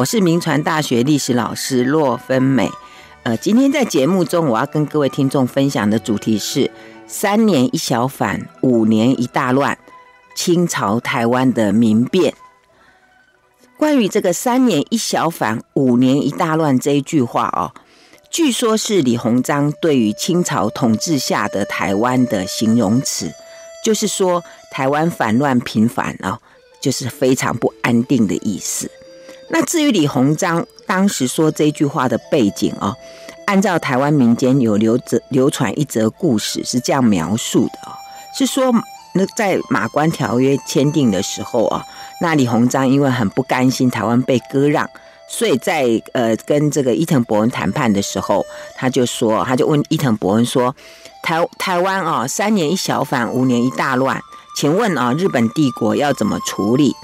我是铭传大学历史老师骆芬美。呃，今天在节目中，我要跟各位听众分享的主题是“三年一小反，五年一大乱”，清朝台湾的民变。关于这个“三年一小反，五年一大乱”这一句话哦，据说是李鸿章对于清朝统治下的台湾的形容词，就是说台湾反乱频繁啊，就是非常不安定的意思。那至于李鸿章当时说这句话的背景啊，按照台湾民间有流则流传一则故事，是这样描述的啊，是说那在马关条约签订的时候啊，那李鸿章因为很不甘心台湾被割让，所以在呃跟这个伊藤博文谈判的时候，他就说，他就问伊藤博文说，台台湾啊，三年一小反，五年一大乱，请问啊，日本帝国要怎么处理？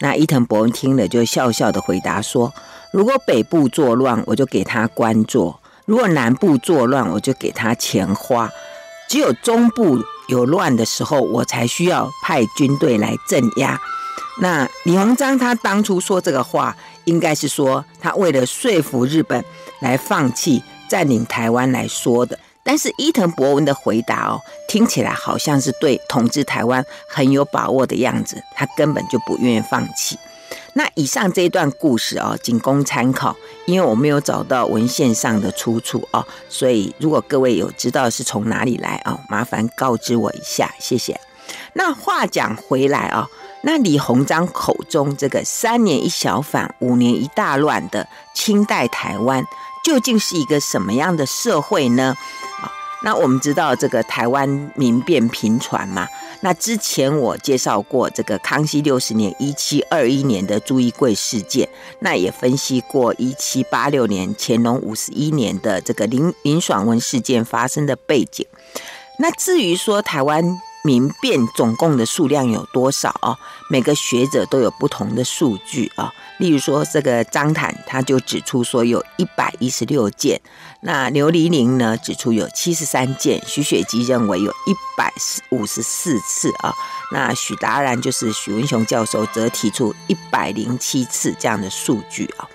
那伊藤博文听了，就笑笑的回答说：“如果北部作乱，我就给他官做；如果南部作乱，我就给他钱花。只有中部有乱的时候，我才需要派军队来镇压。”那李鸿章他当初说这个话，应该是说他为了说服日本来放弃占领台湾来说的。但是伊藤博文的回答哦，听起来好像是对统治台湾很有把握的样子，他根本就不愿意放弃。那以上这一段故事哦，仅供参考，因为我没有找到文献上的出处哦，所以如果各位有知道是从哪里来哦，麻烦告知我一下，谢谢。那话讲回来啊，那李鸿章口中这个三年一小反，五年一大乱的清代台湾，究竟是一个什么样的社会呢？那我们知道这个台湾民变频传嘛，那之前我介绍过这个康熙六十年一七二一年的朱一贵事件，那也分析过一七八六年乾隆五十一年的这个林林爽文事件发生的背景。那至于说台湾民变总共的数量有多少啊？每个学者都有不同的数据啊。例如说，这个张坦他就指出说有一百一十六件，那刘黎宁呢指出有七十三件，徐雪姬认为有一百五十四次啊，那许达然就是许文雄教授则提出一百零七次这样的数据啊。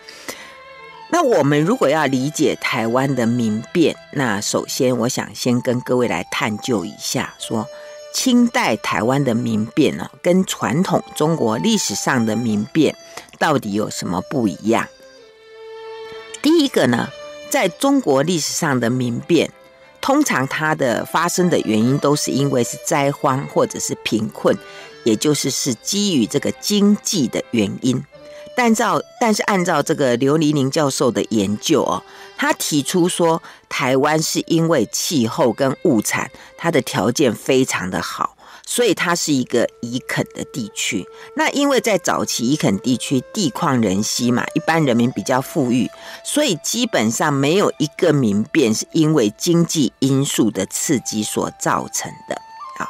那我们如果要理解台湾的民变，那首先我想先跟各位来探究一下说。清代台湾的民变呢，跟传统中国历史上的民变到底有什么不一样？第一个呢，在中国历史上的民变，通常它的发生的原因都是因为是灾荒或者是贫困，也就是是基于这个经济的原因。但照但是按照这个刘黎宁教授的研究哦，他提出说，台湾是因为气候跟物产，它的条件非常的好，所以它是一个宜垦的地区。那因为在早期宜垦地区地旷人稀嘛，一般人民比较富裕，所以基本上没有一个民变是因为经济因素的刺激所造成的。好，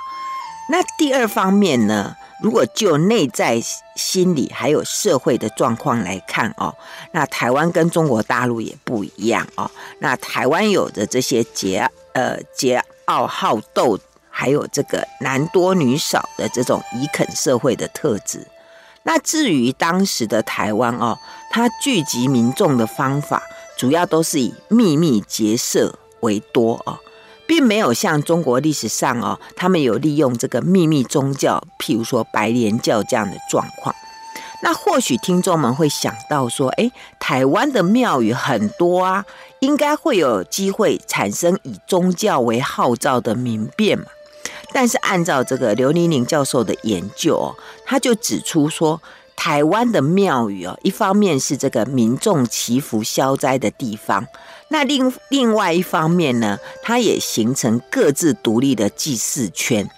那第二方面呢？如果就内在心理还有社会的状况来看哦，那台湾跟中国大陆也不一样哦。那台湾有着这些桀呃桀骜好斗，还有这个男多女少的这种以垦社会的特质。那至于当时的台湾哦，它聚集民众的方法主要都是以秘密结社为多哦。并没有像中国历史上哦，他们有利用这个秘密宗教，譬如说白莲教这样的状况。那或许听众们会想到说，哎，台湾的庙宇很多啊，应该会有机会产生以宗教为号召的民变嘛。但是按照这个刘黎宁教授的研究哦，他就指出说，台湾的庙宇哦，一方面是这个民众祈福消灾的地方。那另另外一方面呢，它也形成各自独立的祭祀圈。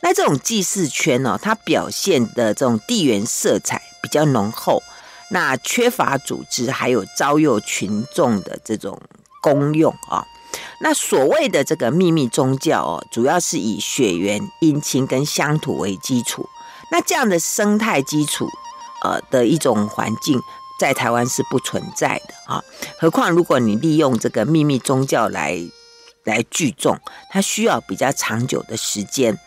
那这种祭祀圈呢、哦，它表现的这种地缘色彩比较浓厚，那缺乏组织，还有招诱群众的这种功用啊、哦。那所谓的这个秘密宗教哦，主要是以血缘、姻亲跟乡土为基础。那这样的生态基础，呃的一种环境。在台湾是不存在的啊，何况如果你利用这个秘密宗教来来聚众，它需要比较长久的时间。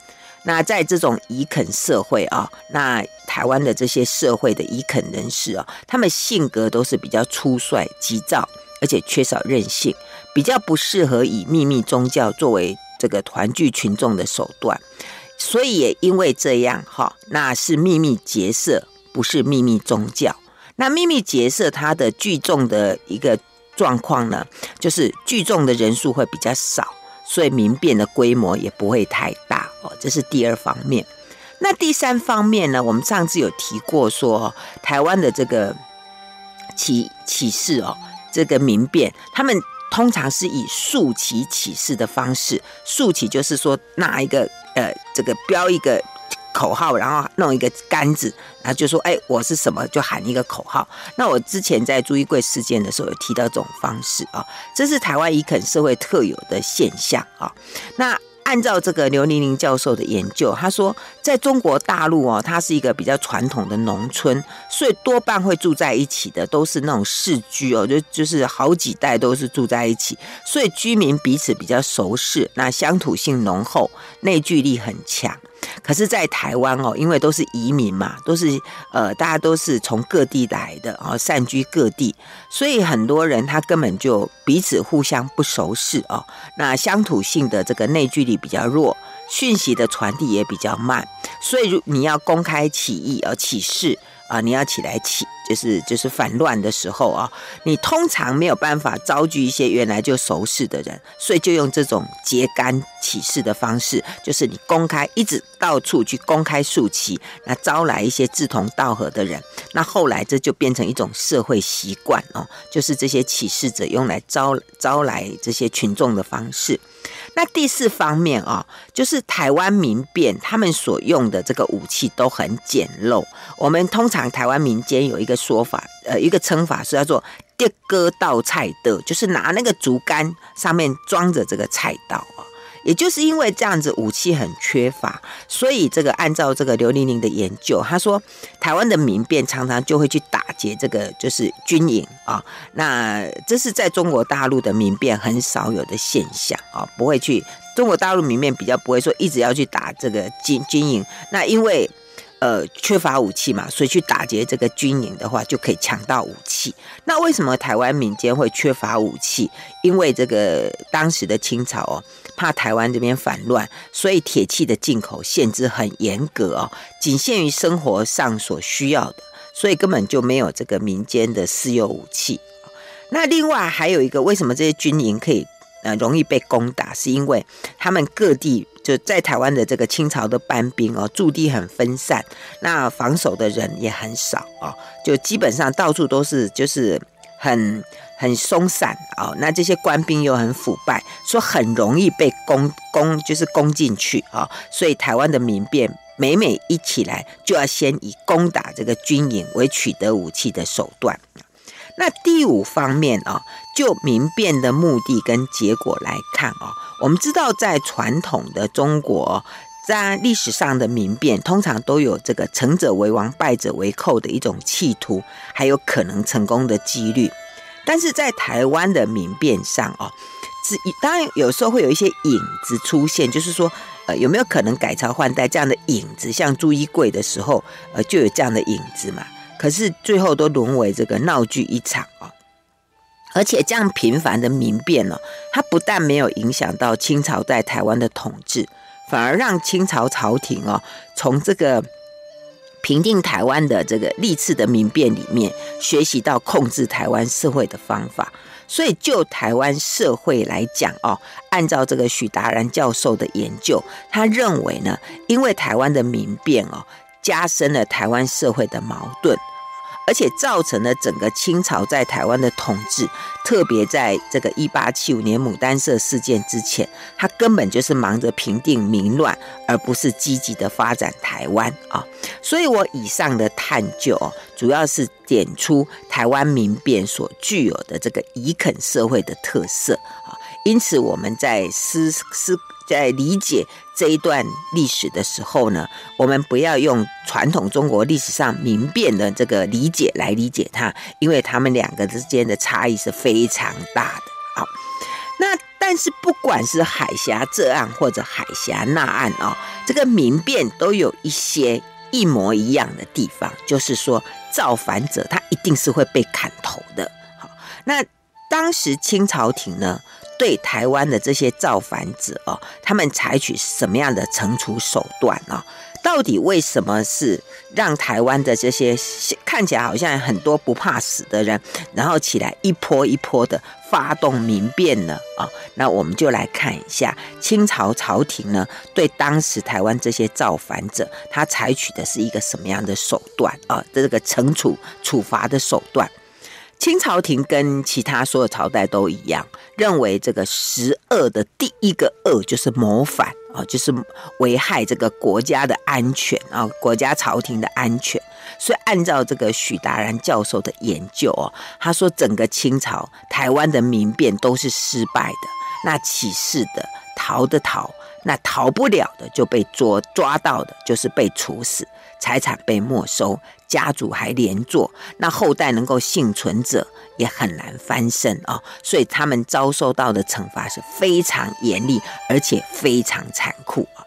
那在这种移垦社会啊，那台湾的这些社会的移垦人士啊，他们性格都是比较粗率、急躁，而且缺少韧性，比较不适合以秘密宗教作为这个团聚群众的手段。所以也因为这样哈，那是秘密结社，不是秘密宗教。那秘密结社它的聚众的一个状况呢，就是聚众的人数会比较少。所以民变的规模也不会太大哦，这是第二方面。那第三方面呢？我们上次有提过说，台湾的这个起起事哦，这个民变，他们通常是以竖起起誓的方式，竖起就是说拿一个呃这个标一个。口号，然后弄一个杆子，然后就说：“哎，我是什么？”就喊一个口号。那我之前在朱一贵事件的时候有提到这种方式啊，这是台湾以肯社会特有的现象啊。那按照这个刘玲玲教授的研究，他说，在中国大陆哦，它是一个比较传统的农村，所以多半会住在一起的都是那种世居哦，就就是好几代都是住在一起，所以居民彼此比较熟识，那乡土性浓厚，内聚力很强。可是，在台湾哦，因为都是移民嘛，都是呃，大家都是从各地来的哦，散居各地，所以很多人他根本就彼此互相不熟识哦。那乡土性的这个内聚力比较弱，讯息的传递也比较慢，所以如你要公开起义而起事。啊，你要起来起，就是就是反乱的时候啊，你通常没有办法招聚一些原来就熟识的人，所以就用这种结竿起事的方式，就是你公开一直到处去公开竖旗，那招来一些志同道合的人，那后来这就变成一种社会习惯哦，就是这些起事者用来招招来这些群众的方式。那第四方面啊，就是台湾民变，他们所用的这个武器都很简陋。我们通常台湾民间有一个说法，呃，一个称法是叫做“跌戈倒菜的”，就是拿那个竹竿上面装着这个菜刀啊。也就是因为这样子武器很缺乏，所以这个按照这个刘玲玲的研究，她说台湾的民变常常就会去打劫这个就是军营啊，那这是在中国大陆的民变很少有的现象啊，不会去中国大陆民变比较不会说一直要去打这个军军营，那因为。呃，缺乏武器嘛，所以去打劫这个军营的话，就可以抢到武器。那为什么台湾民间会缺乏武器？因为这个当时的清朝哦，怕台湾这边反乱，所以铁器的进口限制很严格哦，仅限于生活上所需要的，所以根本就没有这个民间的私有武器。那另外还有一个，为什么这些军营可以呃容易被攻打？是因为他们各地。就在台湾的这个清朝的班兵哦，驻地很分散，那防守的人也很少哦，就基本上到处都是就是很很松散哦，那这些官兵又很腐败，说很容易被攻攻就是攻进去啊，所以台湾的民变每每一起来，就要先以攻打这个军营为取得武器的手段。那第五方面啊，就民变的目的跟结果来看啊，我们知道在传统的中国，在历史上的民变通常都有这个成者为王、败者为寇的一种企图，还有可能成功的几率。但是在台湾的民变上啊，是当然有时候会有一些影子出现，就是说，呃，有没有可能改朝换代这样的影子？像朱一贵的时候，呃，就有这样的影子嘛。可是最后都沦为这个闹剧一场啊！而且这样频繁的民变呢，它不但没有影响到清朝在台湾的统治，反而让清朝朝廷哦，从这个平定台湾的这个历次的民变里面，学习到控制台湾社会的方法。所以就台湾社会来讲哦，按照这个许达然教授的研究，他认为呢，因为台湾的民变哦。加深了台湾社会的矛盾，而且造成了整个清朝在台湾的统治，特别在这个一八七五年牡丹社事件之前，他根本就是忙着平定民乱，而不是积极的发展台湾啊。所以我以上的探究，主要是点出台湾民变所具有的这个以垦社会的特色。因此，我们在思思。在理解这一段历史的时候呢，我们不要用传统中国历史上民变的这个理解来理解它，因为他们两个之间的差异是非常大的。好，那但是不管是海峡这岸或者海峡那岸哦，这个民变都有一些一模一样的地方，就是说造反者他一定是会被砍头的。好，那当时清朝廷呢，对台湾的这些造反者哦，他们采取什么样的惩处手段呢？到底为什么是让台湾的这些看起来好像很多不怕死的人，然后起来一波一波的发动民变呢？啊，那我们就来看一下清朝朝廷呢，对当时台湾这些造反者，他采取的是一个什么样的手段啊？这个惩处处罚的手段。清朝廷跟其他所有朝代都一样，认为这个十恶的第一个恶就是谋反啊，就是危害这个国家的安全啊，国家朝廷的安全。所以按照这个许达然教授的研究哦，他说整个清朝台湾的民变都是失败的，那起事的逃的逃，那逃不了的就被捉抓到的，就是被处死。财产被没收，家族还连坐，那后代能够幸存者也很难翻身啊、哦，所以他们遭受到的惩罚是非常严厉，而且非常残酷啊。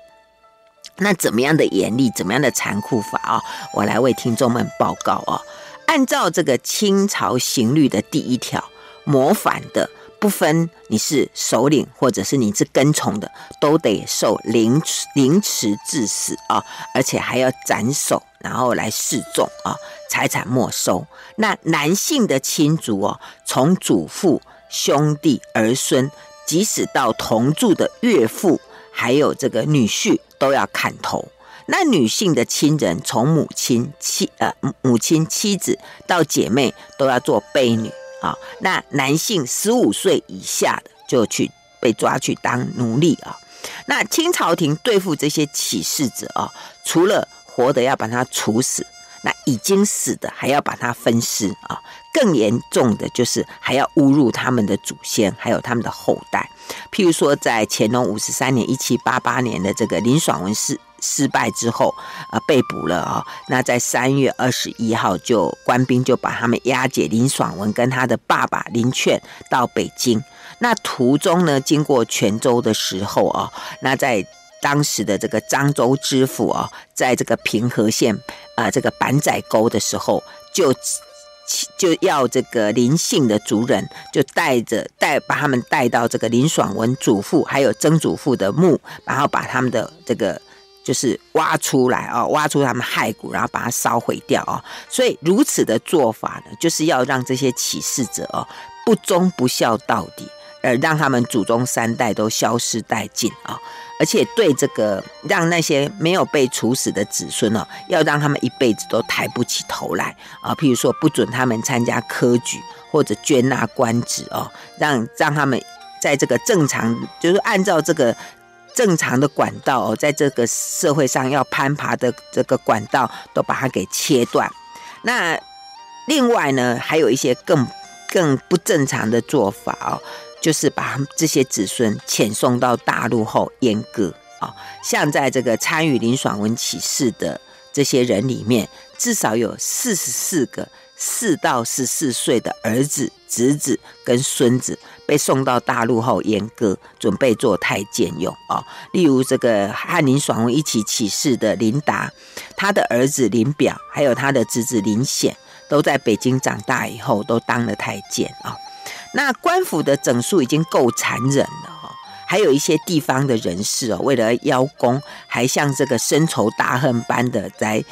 那怎么样的严厉，怎么样的残酷法啊、我来为听众们报告啊、按照这个清朝刑律的第一条，谋反的。不分你是首领或者是你是跟从的，都得受凌凌迟致死啊，而且还要斩首，然后来示众啊，财产没收。那男性的亲族哦，从祖父、兄弟、儿孙，即使到同住的岳父，还有这个女婿，都要砍头。那女性的亲人，从母亲妻呃母亲妻子到姐妹，都要做婢女。啊，那男性十五岁以下的就去被抓去当奴隶啊。那清朝廷对付这些起事者啊，除了活的要把他处死，那已经死的还要把他分尸啊。更严重的就是还要侮辱他们的祖先，还有他们的后代。譬如说，在乾隆五十三年（一七八八年）的这个林爽文事失败之后，呃，被捕了啊、哦。那在三月二十一号，就官兵就把他们押解林爽文跟他的爸爸林劝到北京。那途中呢，经过泉州的时候啊、哦，那在当时的这个漳州知府啊、哦，在这个平和县啊、这个板仔沟的时候就。就要这个林姓的族人，就带着带把他们带到这个林爽文祖父还有曾祖父的墓，然后把他们的这个就是挖出来啊，挖出他们骸骨，然后把它烧毁掉啊。所以如此的做法呢，就是要让这些起事者哦不忠不孝到底，而让他们祖宗三代都消失殆尽啊。而且对这个让那些没有被处死的子孙哦，要让他们一辈子都抬不起头来啊！譬如说，不准他们参加科举或者捐纳官职哦，让让他们在这个正常，就是按照这个正常的管道哦，在这个社会上要攀爬的这个管道都把它给切断。那另外呢，还有一些更更不正常的做法哦。就是把这些子孙遣送到大陆后阉割啊，像在这个参与林爽文起事的这些人里面，至少有四十四个四到十四岁的儿子、侄子跟孙子被送到大陆后阉割，准备做太监用啊。例如这个和林爽文一起起事的林达，他的儿子林表，还有他的侄子林显，都在北京长大以后都当了太监啊。那官府的整肃已经够残忍了哈，还有一些地方的人士哦，为了邀功，还像这个深仇大恨般的来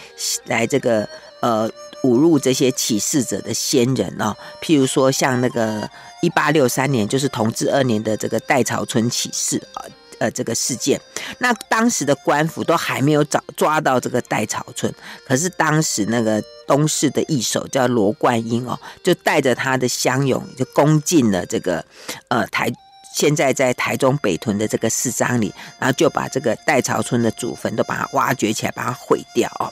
来这个呃侮辱这些起事者的先人哦，譬如说像那个一八六三年，就是同治二年的这个戴潮村起事啊。呃，这个事件，那当时的官府都还没有找抓到这个戴潮村，可是当时那个东市的一手叫罗冠英哦，就带着他的乡勇就攻进了这个呃台，现在在台中北屯的这个四张里，然后就把这个戴潮村的祖坟都把它挖掘起来，把它毁掉哦。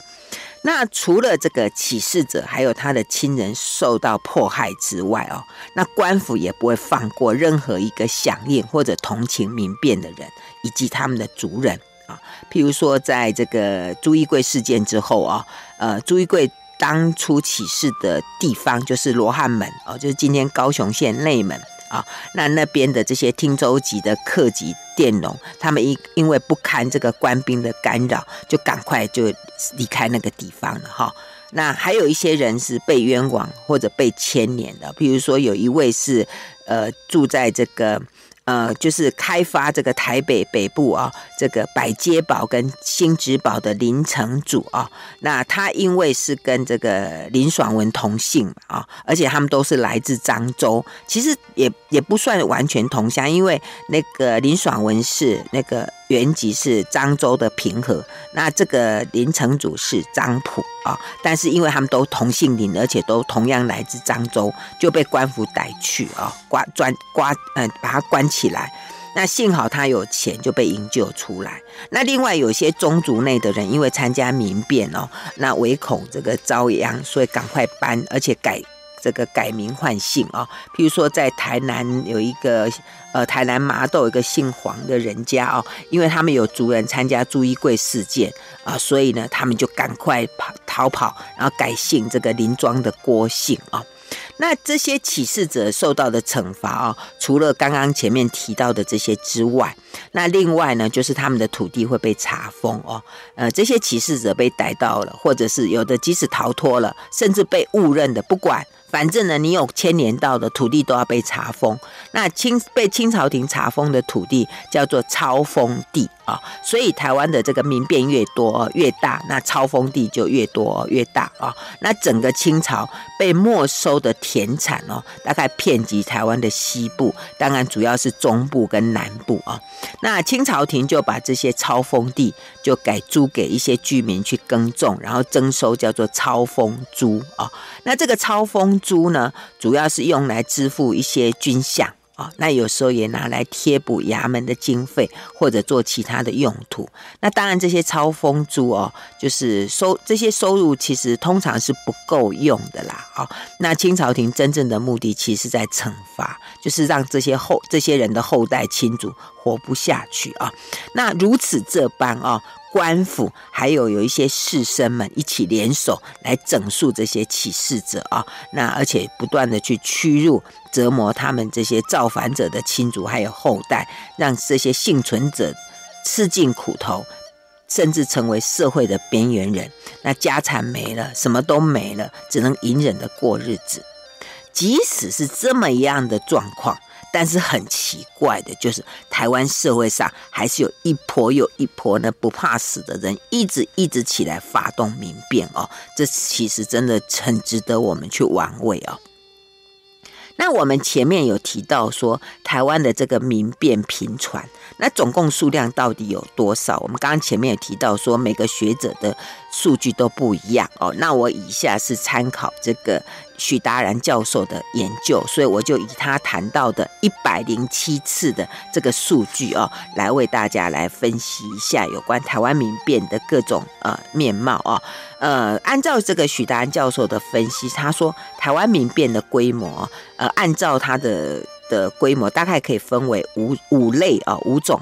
那除了这个起事者，还有他的亲人受到迫害之外哦，那官府也不会放过任何一个响应或者同情民变的人以及他们的族人啊。譬如说，在这个朱一贵事件之后啊，呃，朱一贵当初起事的地方就是罗汉门哦，就是今天高雄县内门。啊。那那边的这些汀州籍的客籍佃农，他们因因为不堪这个官兵的干扰，就赶快就离开那个地方了哈。那还有一些人是被冤枉或者被牵连的，比如说有一位是呃住在这个。呃，就是开发这个台北北部啊，这个百街堡跟新址堡的林城主啊，那他因为是跟这个林爽文同姓啊，而且他们都是来自漳州，其实也也不算完全同乡，因为那个林爽文是那个。原籍是漳州的平和，那这个林城主是漳浦啊，但是因为他们都同姓林，而且都同样来自漳州，就被官府逮去啊，关专关嗯，把他关起来。那幸好他有钱，就被营救出来。那另外有些宗族内的人，因为参加民变哦，那唯恐这个遭殃，所以赶快搬，而且改。这个改名换姓啊，譬如说在台南有一个呃，台南麻豆一个姓黄的人家啊，因为他们有族人参加朱一贵事件啊，所以呢，他们就赶快跑逃跑，然后改姓这个林庄的郭姓啊。那这些起事者受到的惩罚啊，除了刚刚前面提到的这些之外，那另外呢，就是他们的土地会被查封哦。呃，这些起事者被逮到了，或者是有的即使逃脱了，甚至被误认的，不管。反正呢，你有牵连到的土地都要被查封。那清被清朝廷查封的土地叫做抄封地啊，所以台湾的这个民变越多越大，那超封地就越多越大啊。那整个清朝被没收的田产哦，大概遍及台湾的西部，当然主要是中部跟南部啊。那清朝廷就把这些超封地就改租给一些居民去耕种，然后征收叫做超封租啊。那这个超封租呢，主要是用来支付一些军饷啊，那有时候也拿来贴补衙门的经费，或者做其他的用途。那当然，这些超封租哦，就是收这些收入，其实通常是不够用的啦。啊，那清朝廷真正的目的，其实是在惩罚，就是让这些后这些人的后代亲族活不下去啊。那如此这般啊。官府还有有一些士绅们一起联手来整肃这些起事者啊，那而且不断的去屈辱折磨他们这些造反者的亲族还有后代，让这些幸存者吃尽苦头，甚至成为社会的边缘人。那家产没了，什么都没了，只能隐忍的过日子。即使是这么样的状况。但是很奇怪的，就是台湾社会上还是有一波又一波呢不怕死的人，一直一直起来发动民变哦。这其实真的很值得我们去玩味哦。那我们前面有提到说，台湾的这个民变频传，那总共数量到底有多少？我们刚刚前面有提到说，每个学者的数据都不一样哦。那我以下是参考这个。许达然教授的研究，所以我就以他谈到的一百零七次的这个数据哦，来为大家来分析一下有关台湾民变的各种呃面貌啊。呃，按照这个许达然教授的分析，他说台湾民变的规模，呃，按照他的。的规模大概可以分为五五类啊，五种。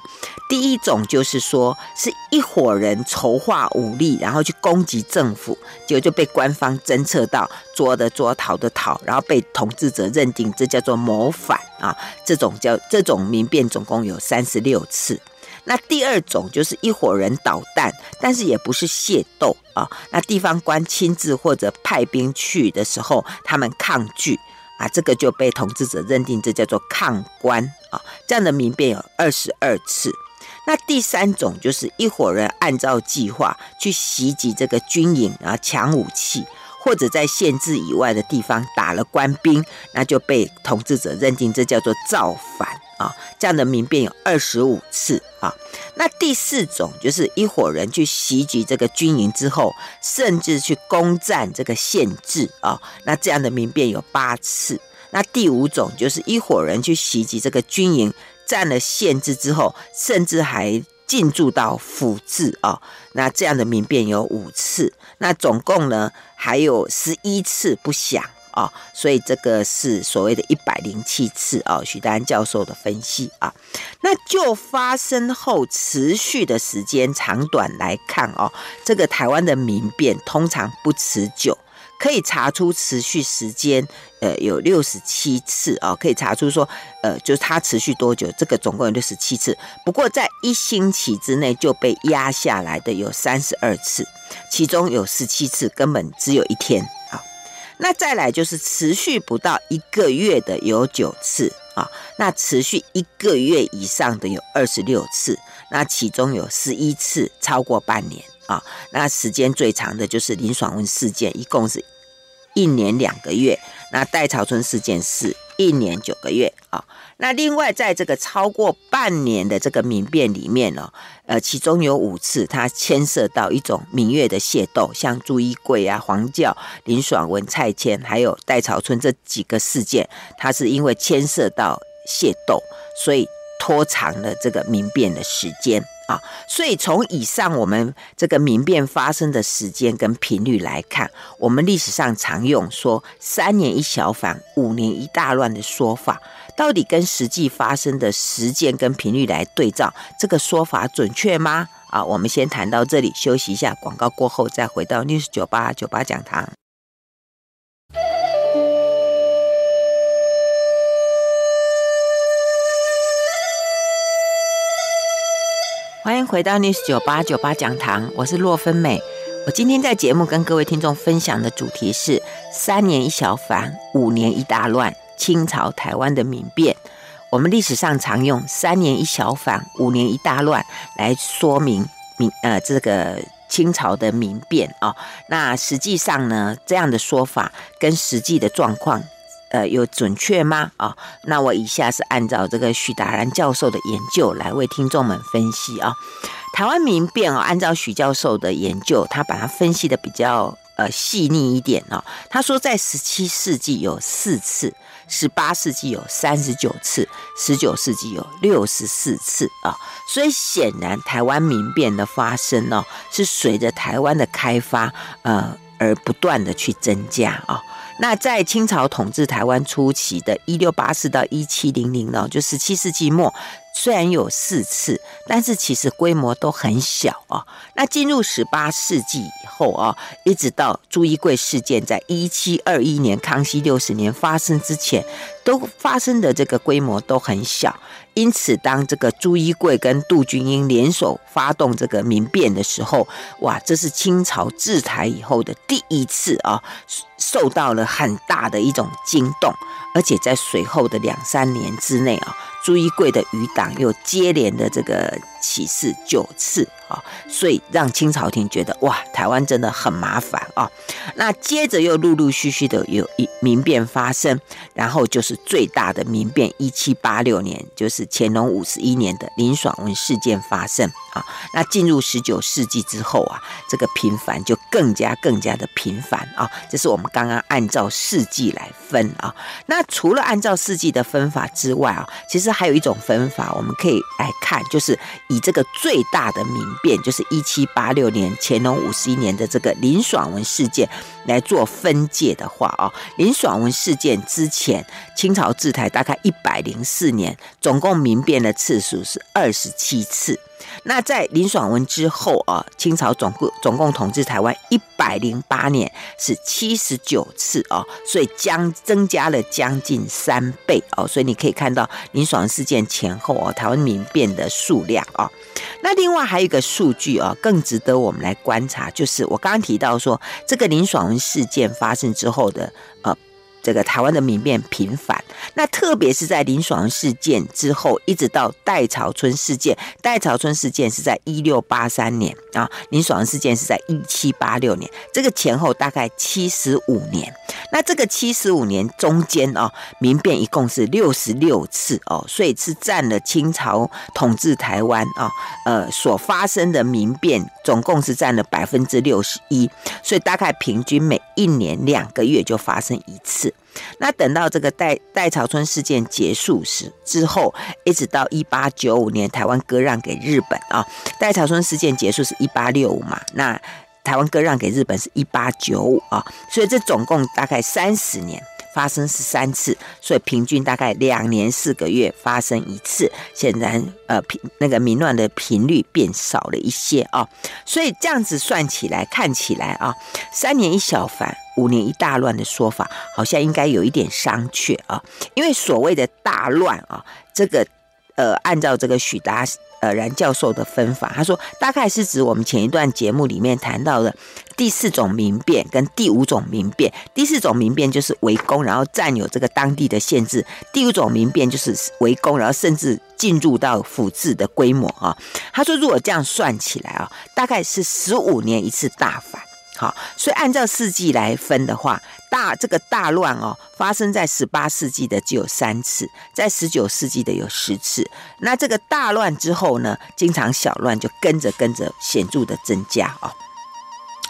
第一种就是说，是一伙人筹划武力，然后去攻击政府，结果就被官方侦测到，捉的捉，逃的逃，然后被统治者认定，这叫做谋反啊。这种叫这种民变，总共有三十六次。那第二种就是一伙人捣蛋，但是也不是械斗啊。那地方官亲自或者派兵去的时候，他们抗拒。啊，这个就被统治者认定，这叫做抗官啊。这样的民变有二十二次。那第三种就是一伙人按照计划去袭击这个军营，然后抢武器，或者在县治以外的地方打了官兵，那就被统治者认定，这叫做造反。啊，这样的民变有二十五次啊。那第四种就是一伙人去袭击这个军营之后，甚至去攻占这个县治啊。那这样的民变有八次。那第五种就是一伙人去袭击这个军营，占了县治之后，甚至还进驻到府治啊。那这样的民变有五次。那总共呢还有十一次不响。啊、所以这个是所谓的一百零七次啊，许丹教授的分析啊，那就发生后持续的时间长短来看哦，这个台湾的民变通常不持久，可以查出持续时间呃有六十七次哦，可以查出说，呃，就是它持续多久，这个总共有六十七次。不过在一星期之内就被压下来的有三十二次，其中有十七次根本只有一天。那再来就是持续不到一个月的有九次啊，那持续一个月以上的有二十六次，那其中有十一次超过半年。啊，那时间最长的就是林爽文事件，一共是一年两个月。那戴潮春事件是一年九个月啊。那另外在这个超过半年的这个民变里面呢，呃，其中有五次它牵涉到一种民月的械斗，像朱一贵啊、黄教、林爽文、蔡牵，还有戴潮春这几个事件，它是因为牵涉到械斗，所以拖长了这个民变的时间。啊，所以从以上我们这个民变发生的时间跟频率来看，我们历史上常用说三年一小反，五年一大乱的说法，到底跟实际发生的时间跟频率来对照，这个说法准确吗？啊，我们先谈到这里，休息一下，广告过后再回到 News 九八九八讲堂。欢迎回到 News 九八九八讲堂，我是洛芬美。我今天在节目跟各位听众分享的主题是三年一小反，五年一大乱，清朝台湾的民变。我们历史上常用三年一小反，五年一大乱来说明民呃这个清朝的民变啊、那实际上呢，这样的说法跟实际的状况。呃，有准确吗？啊、那我以下是按照这个许达然教授的研究来为听众们分析啊、台湾民变啊、按照许教授的研究，他把它分析的比较呃细腻一点哦。他说，在十七世纪有四次，十八世纪有三十九次，十九世纪有六十四次啊、所以显然，台湾民变的发生呢、是随着台湾的开发呃而不断的去增加啊。那在清朝统治台湾初期的一六八四到一七零零呢，就十七世纪末，虽然有四次，但是其实规模都很小啊。那进入十八世纪以后啊，一直到朱一贵事件在一七二一年康熙六十年发生之前，都发生的这个规模都很小。因此，当这个朱一贵跟杜君英联手发动这个民变的时候，哇，这是清朝治台以后的第一次啊，受到了很大的一种惊动，而且在随后的两三年之内啊，朱一贵的余党又接连的这个起事九次啊。所以让清朝廷觉得哇，台湾真的很麻烦啊。那接着又陆陆续续的有一民变发生，然后就是最大的民变，一七八六年，就是乾隆五十一年的林爽文事件发生啊。那进入十九世纪之后啊，这个频繁就更加更加的频繁啊。这是我们刚刚按照世纪来分啊。那除了按照世纪的分法之外啊，其实还有一种分法，我们可以来看，就是以这个最大的民变就是一七八六年乾隆五十一年的这个林爽文事件来做分界的话啊，林爽文事件之前，清朝治台大概一百零四年，总共民变的次数是二十七次。那在林爽文之后啊，清朝总共总共统治台湾一百零八年，是七十九次啊，所以将增加了将近三倍哦。所以你可以看到林爽文事件前后啊，台湾民变的数量啊。那另外还有一个数据啊，更值得我们来观察，就是我刚刚提到说，这个林爽文事件发生之后的呃。这个台湾的民变频繁，那特别是在林爽事件之后，一直到戴潮春事件。戴潮春事件是在一六八三年啊，林爽事件是在一七八六年，这个前后大概七十五年。那这个七十五年中间啊，民变一共是六十六次哦，所以是占了清朝统治台湾啊，呃所发生的民变总共是占了百分之六十一，所以大概平均每一年两个月就发生一次。那等到这个代代潮村事件结束时之后，一直到一八九五年台湾割让给日本啊，代潮村事件结束是一八六五嘛，那台湾割让给日本是一八九五啊，所以这总共大概三十年，发生是三次，所以平均大概两年四个月发生一次。显然，呃，频那个民乱的频率变少了一些啊。所以这样子算起来，看起来啊，三年一小反，五年一大乱的说法，好像应该有一点商榷啊。因为所谓的大乱啊，这个呃，按照这个许达。呃，然教授的分法，他说大概是指我们前一段节目里面谈到的第四种民变跟第五种民变。第四种民变就是围攻，然后占有这个当地的县治；第五种民变就是围攻，然后甚至进入到府治的规模啊。他说，如果这样算起来啊，大概是十五年一次大反。好，所以按照世纪来分的话，大这个大乱哦，发生在十八世纪的只有三次，在十九世纪的有十次。那这个大乱之后呢，经常小乱就跟着跟着显著的增加啊。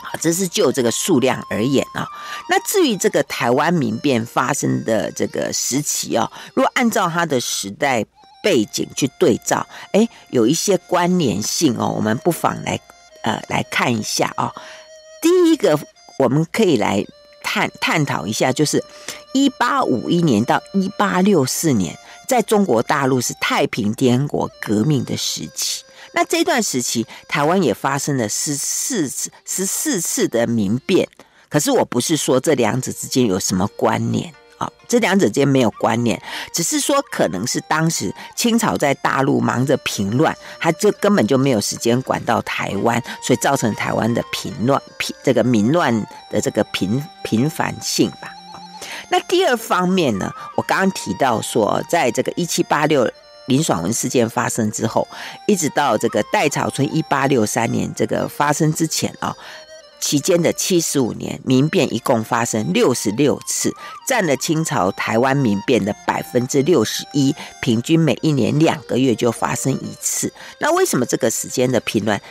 好，这是就这个数量而言啊。那至于这个台湾民变发生的这个时期啊，如果按照它的时代背景去对照，哎，有一些关联性哦，我们不妨来呃来看一下啊。第一个，我们可以来探探讨一下，就是一八五一年到一八六四年，在中国大陆是太平天国革命的时期。那这段时期，台湾也发生了十四次、十四次的民变。可是，我不是说这两者之间有什么关联。这两者间没有关联，只是说可能是当时清朝在大陆忙着平乱，他就根本就没有时间管到台湾，所以造成台湾的平乱、平这个民乱的这个频频繁性吧。那第二方面呢，我刚刚提到说，在这个一七八六林爽文事件发生之后，一直到这个戴潮春一八六三年这个发生之前啊。期间的七十五年，民变一共发生六十六次，占了清朝台湾民变的百分之六十一，平均每一年两个月就发生一次。那为什么这个时间的频乱，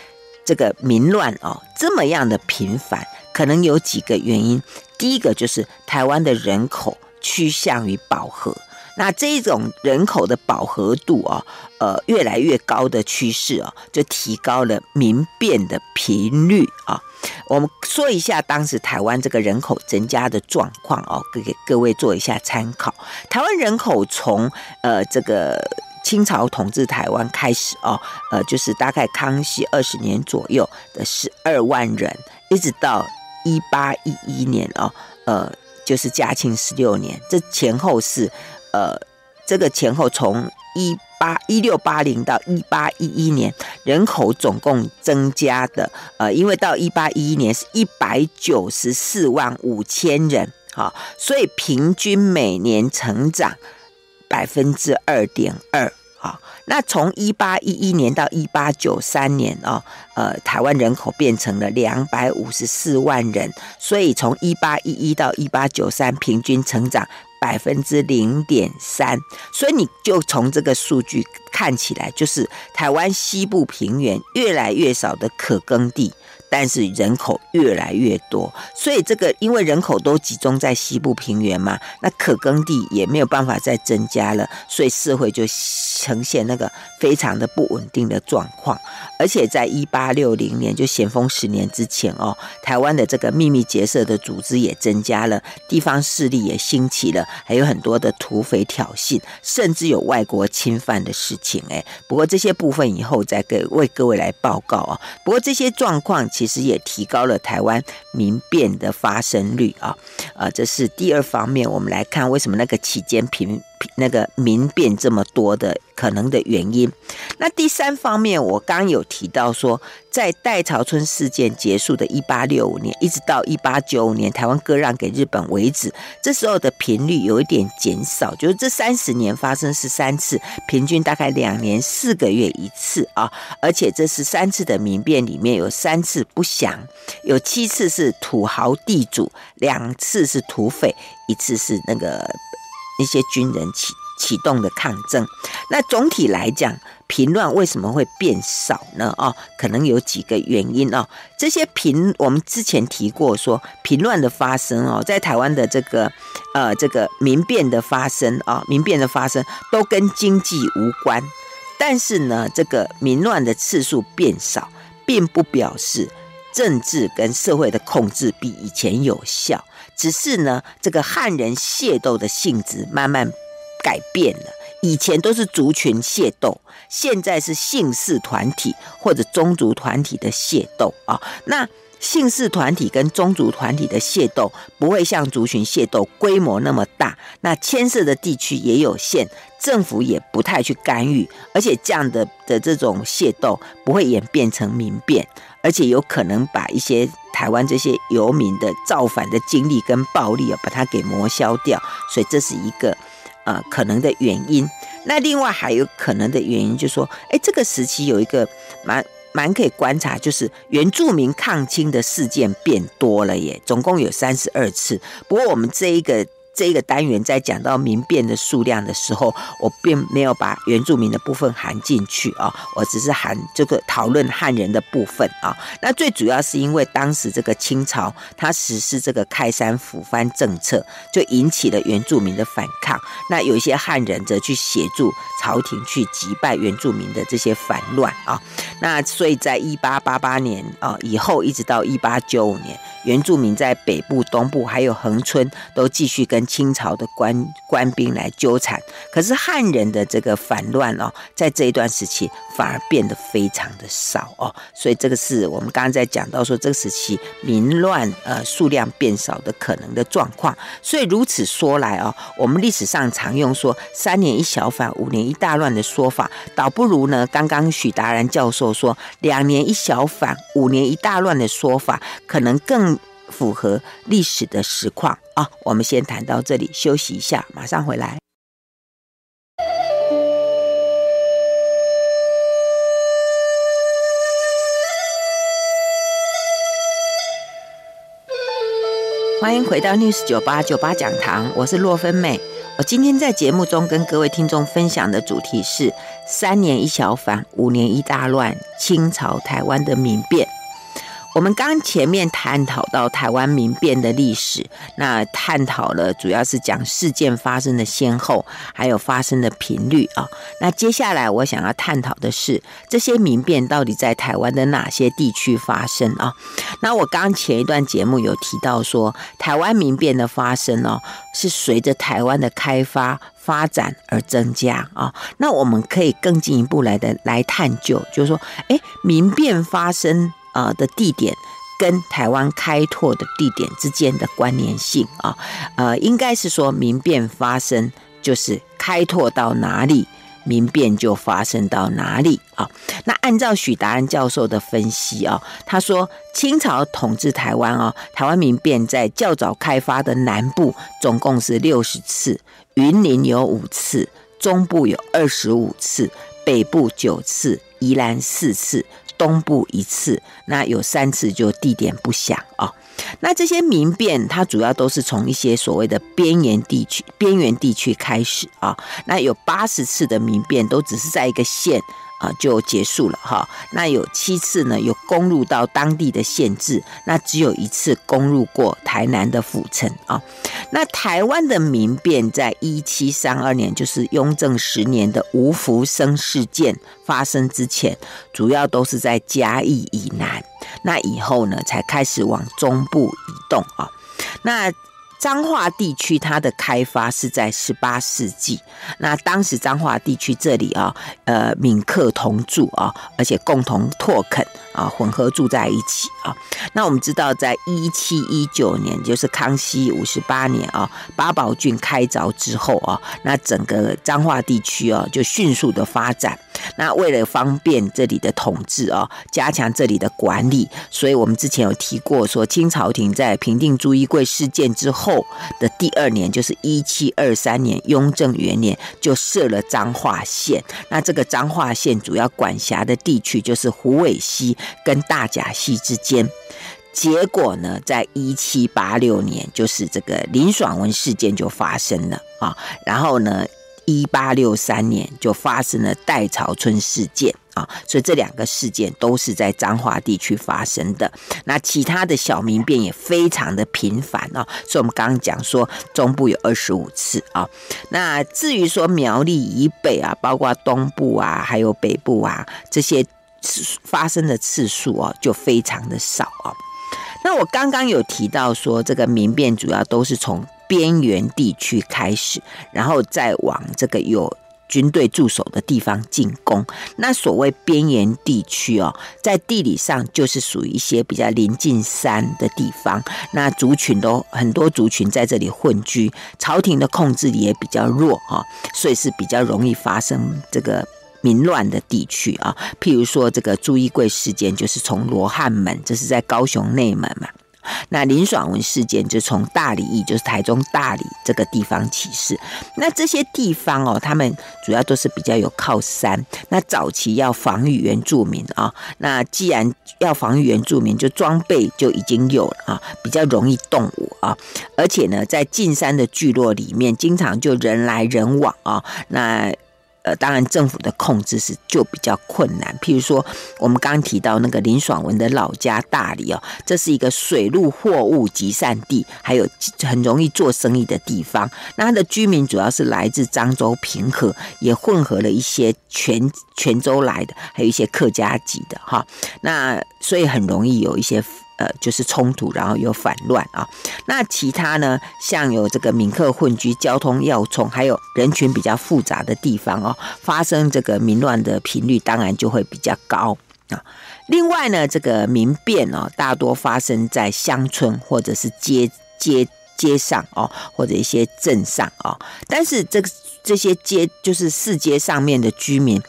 这个民乱哦这么样的频繁？可能有几个原因。第一个就是台湾的人口趋向于饱和。那这一种人口的饱和度啊，呃，越来越高的趋势啊，就提高了民变的频率啊。我们说一下当时台湾这个人口增加的状况哦，给给各位做一下参考。台湾人口从呃这个清朝统治台湾开始哦，呃，就是大概康熙二十年左右的十二万人，一直到一八一一年哦，呃，就是嘉庆十六年，这前后是。呃，这个前后从一八一六八零到一八一一年，人口总共增加的，呃，因为到一八一一年是一百九十四万五千人，好，所以平均每年成长百分之二点二，好，那从一八一一年到一八九三年啊，呃，台湾人口变成了两百五十四万人，所以从一八一一到一八九三平均成长。百分之零点三，所以你就从这个数据看起来，就是台湾西部平原越来越少的可耕地。但是人口越来越多，所以这个因为人口都集中在西部平原嘛，那可耕地也没有办法再增加了，所以社会就呈现那个非常的不稳定的状况。而且在一八六零年，就咸丰十年之前哦，台湾的这个秘密结社的组织也增加了，地方势力也兴起了，还有很多的土匪挑衅，甚至有外国侵犯的事情。哎，不过这些部分以后再给为各位来报告啊。不过这些状况。其实也提高了台湾民变的发生率啊，呃，这是第二方面。我们来看为什么那个期间平那个民变这么多的可能的原因。那第三方面，我刚有提到说，在戴潮春事件结束的一八六五年，一直到一八九五年台湾割让给日本为止，这时候的频率有一点减少，就是这三十年发生十三次，平均大概两年四个月一次啊。而且这十三次的民变里面有三次不详，有七次是土豪地主，两次是土匪，一次是那个。一些军人启启动的抗争，那总体来讲，平乱为什么会变少呢？哦，可能有几个原因哦。这些平，我们之前提过说，平乱的发生哦，在台湾的这个呃这个民变的发生啊，民变的发生都跟经济无关。但是呢，这个民乱的次数变少，并不表示政治跟社会的控制比以前有效，只是呢，这个汉人械斗的性质慢慢改变了。以前都是族群械斗，现在是姓氏团体或者宗族团体的械斗啊。那姓氏团体跟宗族团体的械斗不会像族群械斗规模那么大，那牵涉的地区也有限，政府也不太去干预，而且这样的的这种械斗不会演变成民变，而且有可能把一些台湾这些游民的造反的经历跟暴力啊，把它给磨消掉，所以这是一个。呃，可能的原因，那另外还有可能的原因，就是说，哎，这个时期有一个蛮蛮可以观察，就是原住民抗清的事件变多了耶，总共有三十二次。不过我们这一个。这个单元在讲到民变的数量的时候，我并没有把原住民的部分含进去啊，我只是含这个讨论汉人的部分啊。那最主要是因为当时这个清朝他实施这个开山抚番政策，就引起了原住民的反抗。那有一些汉人则去协助朝廷去击败原住民的这些反乱啊。那所以在一八八八年啊以后，一直到一八九五年。原住民在北部、东部还有恒春都继续跟清朝的官官兵来纠缠，可是汉人的这个反乱哦，在这一段时期反而变得非常的少哦，所以这个是我们刚刚在讲到说这个时期民乱呃数量变少的可能的状况。所以如此说来哦，我们历史上常用说三年一小反，五年一大乱的说法，倒不如呢刚刚许达然教授说两年一小反，五年一大乱的说法，可能更。符合历史的实况啊！我们先谈到这里，休息一下，马上回来。欢迎回到 News 九八九八讲堂，我是洛芬妹。我今天在节目中跟各位听众分享的主题是三年一小反，五年一大乱，清朝台湾的民变。我们刚前面探讨到台湾民变的历史，那探讨了主要是讲事件发生的先后，还有发生的频率啊。那接下来我想要探讨的是，这些民变到底在台湾的哪些地区发生啊？那我刚前一段节目有提到说，台湾民变的发生哦，是随着台湾的开发发展而增加啊。那我们可以更进一步来的来探究，就是说，哎，民变发生。啊的地点跟台湾开拓的地点之间的关联性啊，呃，应该是说民变发生就是开拓到哪里，民变就发生到哪里啊。那按照许达然教授的分析啊，他说清朝统治台湾啊，台湾民变在较早开发的南部总共是六十次，云林有五次，中部有二十五次，北部九次，宜兰四次。公布一次，那有三次就地点不详啊。那这些民变，它主要都是从一些所谓的边缘地区、边缘地区开始啊。那有八十次的民变，都只是在一个县。啊，就结束了哈。那有七次呢，有攻入到当地的县治，那只有一次攻入过台南的府城啊。那台湾的民变，在一七三二年，就是雍正十年的吴福生事件发生之前，主要都是在嘉义以南。那以后呢，才开始往中部移动啊。那彰化地区它的开发是在十八世纪，那当时彰化地区这里啊，呃，闽客同住啊，而且共同拓垦啊，混合住在一起啊。那我们知道，在一七一九年，就是康熙五十八年啊，八宝郡开凿之后啊，那整个彰化地区啊，就迅速的发展。那为了方便这里的统治啊，加强这里的管理，所以我们之前有提过说，清朝廷在平定朱一贵事件之后的第二年，就是一七二三年，雍正元年，就设了彰化县。那这个彰化县主要管辖的地区就是虎尾溪跟大甲溪之间。结果呢，在一七八六年，就是这个林爽文事件就发生了啊，然后呢。一八六三年就发生了戴潮春事件啊，所以这两个事件都是在彰化地区发生的。那其他的小民变也非常的频繁啊，所以我们刚刚讲说中部有二十五次啊。那至于说苗栗以北啊，包括东部啊，还有北部啊这些发生的次数哦就非常的少哦。那我刚刚有提到说，这个民变主要都是从边缘地区开始，然后再往这个有军队驻守的地方进攻。那所谓边缘地区哦，在地理上就是属于一些比较临近山的地方，那族群都很多族群在这里混居，朝廷的控制力也比较弱哈，所以是比较容易发生这个民乱的地区啊。譬如说这个朱一贵事件，就是从罗汉门，这是在高雄内门嘛。那林爽文事件就从大里邑，就是台中大里这个地方起事。那这些地方哦，他们主要都是比较有靠山。那早期要防御原住民啊，那既然要防御原住民，就装备就已经有了啊，比较容易动武啊。而且呢，在进山的聚落里面，经常就人来人往啊。那呃，当然，政府的控制是就比较困难。譬如说，我们刚提到那个林爽文的老家大理哦，这是一个水陆货物集散地，还有很容易做生意的地方。那它的居民主要是来自漳州平和，也混合了一些泉泉州来的，还有一些客家籍的哈。那所以很容易有一些。呃，就是冲突，然后有反乱啊。那其他呢，像有这个闽客混居、交通要冲，还有人群比较复杂的地方哦，发生这个民乱的频率当然就会比较高啊。另外呢，这个民变哦，大多发生在乡村或者是街街街上哦，或者一些镇上哦。但是这个这些街就是市街上面的居民。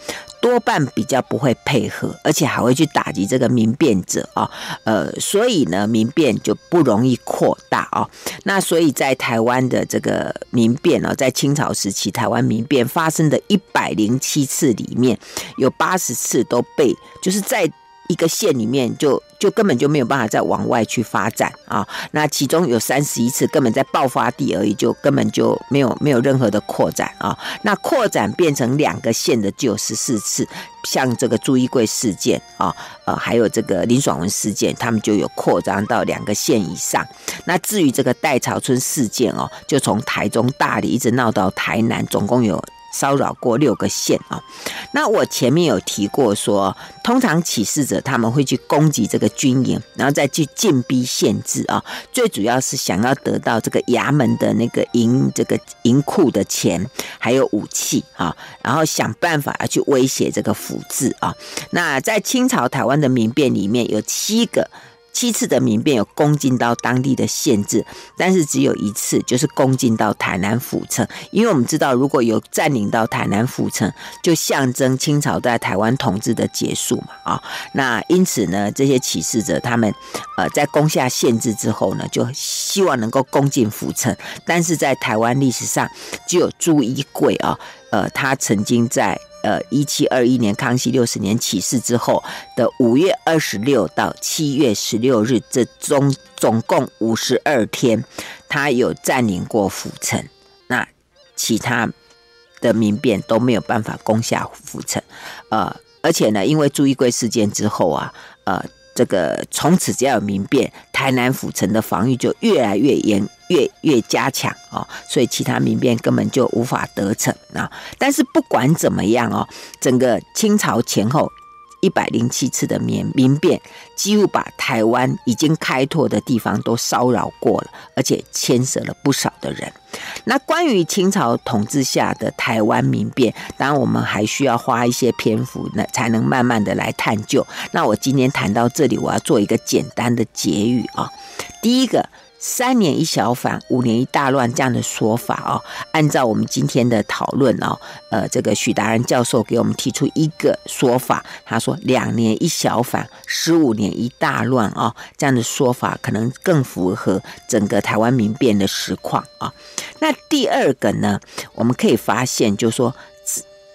多半比较不会配合，而且还会去打击这个民变者啊，呃，所以呢，民变就不容易扩大啊。那所以在台湾的这个民变啊，在清朝时期，台湾民变发生的一百零七次里面，有八十次都被就是在。一个县里面就就根本就没有办法再往外去发展啊，那其中有三十一次根本在爆发地而已，就根本就没有没有任何的扩展啊。那扩展变成两个县的就有十四次，像这个朱一贵事件啊，呃，还有这个林爽文事件，他们就有扩张到两个县以上。那至于这个戴潮春事件哦，就从台中大里一直闹到台南，总共有。骚扰过六个县啊，那我前面有提过说，通常起事者他们会去攻击这个军营，然后再去进逼限制啊，最主要是想要得到这个衙门的那个银这个银库的钱，还有武器啊，然后想办法要去威胁这个府治啊。那在清朝台湾的民变里面有七个。七次的民变有攻进到当地的县治，但是只有一次，就是攻进到台南府城。因为我们知道，如果有占领到台南府城，就象征清朝在台湾统治的结束嘛，啊，那因此呢，这些起事者他们呃在攻下县治之后呢，就希望能够攻进府城。但是在台湾历史上，只有朱一贵啊，呃，他曾经在。呃，一七二一年康熙六十年起事之后的五月二十六到七月十六日，这中总共五十二天，他有占领过府城。那其他的民变都没有办法攻下府城。呃，而且呢，因为朱一贵事件之后啊，呃。这个从此只要有民变，台南府城的防御就越来越严，越越加强啊、哦，所以其他民变根本就无法得逞啊。但是不管怎么样哦，整个清朝前后。一百零七次的民民变，几乎把台湾已经开拓的地方都骚扰过了，而且牵涉了不少的人。那关于清朝统治下的台湾民变，当然我们还需要花一些篇幅，呢，才能慢慢的来探究。那我今天谈到这里，我要做一个简单的结语啊。第一个。三年一小反，五年一大乱这样的说法哦，按照我们今天的讨论哦，呃，这个许达仁教授给我们提出一个说法，他说两年一小反，十五年一大乱哦，这样的说法可能更符合整个台湾民变的实况啊。那第二个呢，我们可以发现，就是说。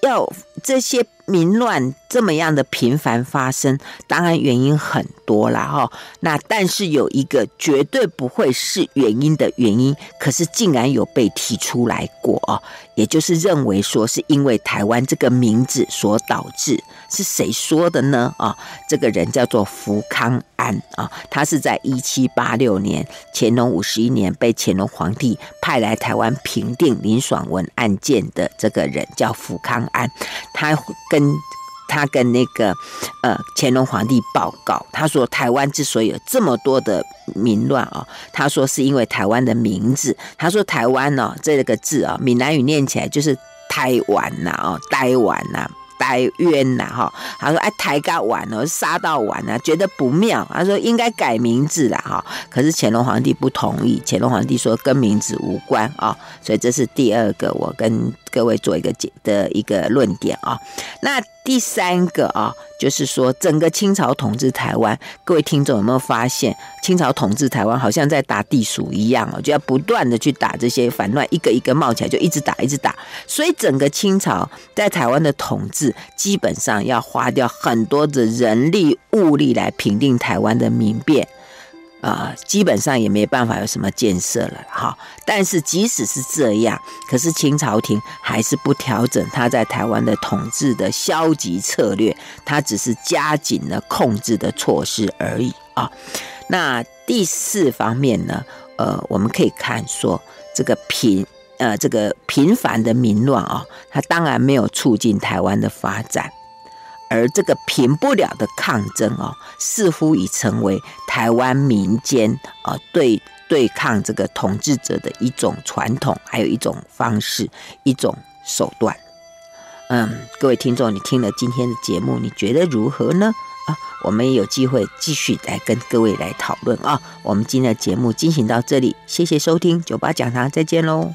要这些民乱这么样的频繁发生，当然原因很多啦哈。那但是有一个绝对不会是原因的原因，可是竟然有被提出来过啊，也就是认为说是因为台湾这个名字所导致。是谁说的呢？啊，这个人叫做福康安啊，他是在一七八六年乾隆五十一年被乾隆皇帝派来台湾平定林爽文案件的这个人叫福康安，他跟他跟那个呃乾隆皇帝报告，他说台湾之所以有这么多的民乱啊，他说是因为台湾的名字。他说台湾呢、哦、这个字啊，闽南语念起来就是台湾呐，哦，台湾呐。待冤呐，哈，他说哎，抬高完了，杀到完了，觉得不妙，他说应该改名字了，哈，可是乾隆皇帝不同意，乾隆皇帝说跟名字无关啊，所以这是第二个，我跟各位做一个解的一个论点啊，那。第三个啊，就是说整个清朝统治台湾，各位听众有没有发现，清朝统治台湾好像在打地鼠一样啊，就要不断的去打这些反乱，一个一个冒起来就一直打一直打，所以整个清朝在台湾的统治基本上要花掉很多的人力物力来平定台湾的民变。啊、基本上也没办法有什么建设了哈。但是即使是这样，可是清朝廷还是不调整他在台湾的统治的消极策略，他只是加紧了控制的措施而已啊。那第四方面呢，呃，我们可以看说这个频呃这个频繁的民乱啊，它当然没有促进台湾的发展。而这个平不了的抗争哦，似乎已成为台湾民间啊对对抗这个统治者的一种传统，还有一种方式，一种手段。嗯，各位听众，你听了今天的节目，你觉得如何呢？啊，我们也有机会继续来跟各位来讨论啊。我们今天的节目进行到这里，谢谢收听九八讲堂，再见喽。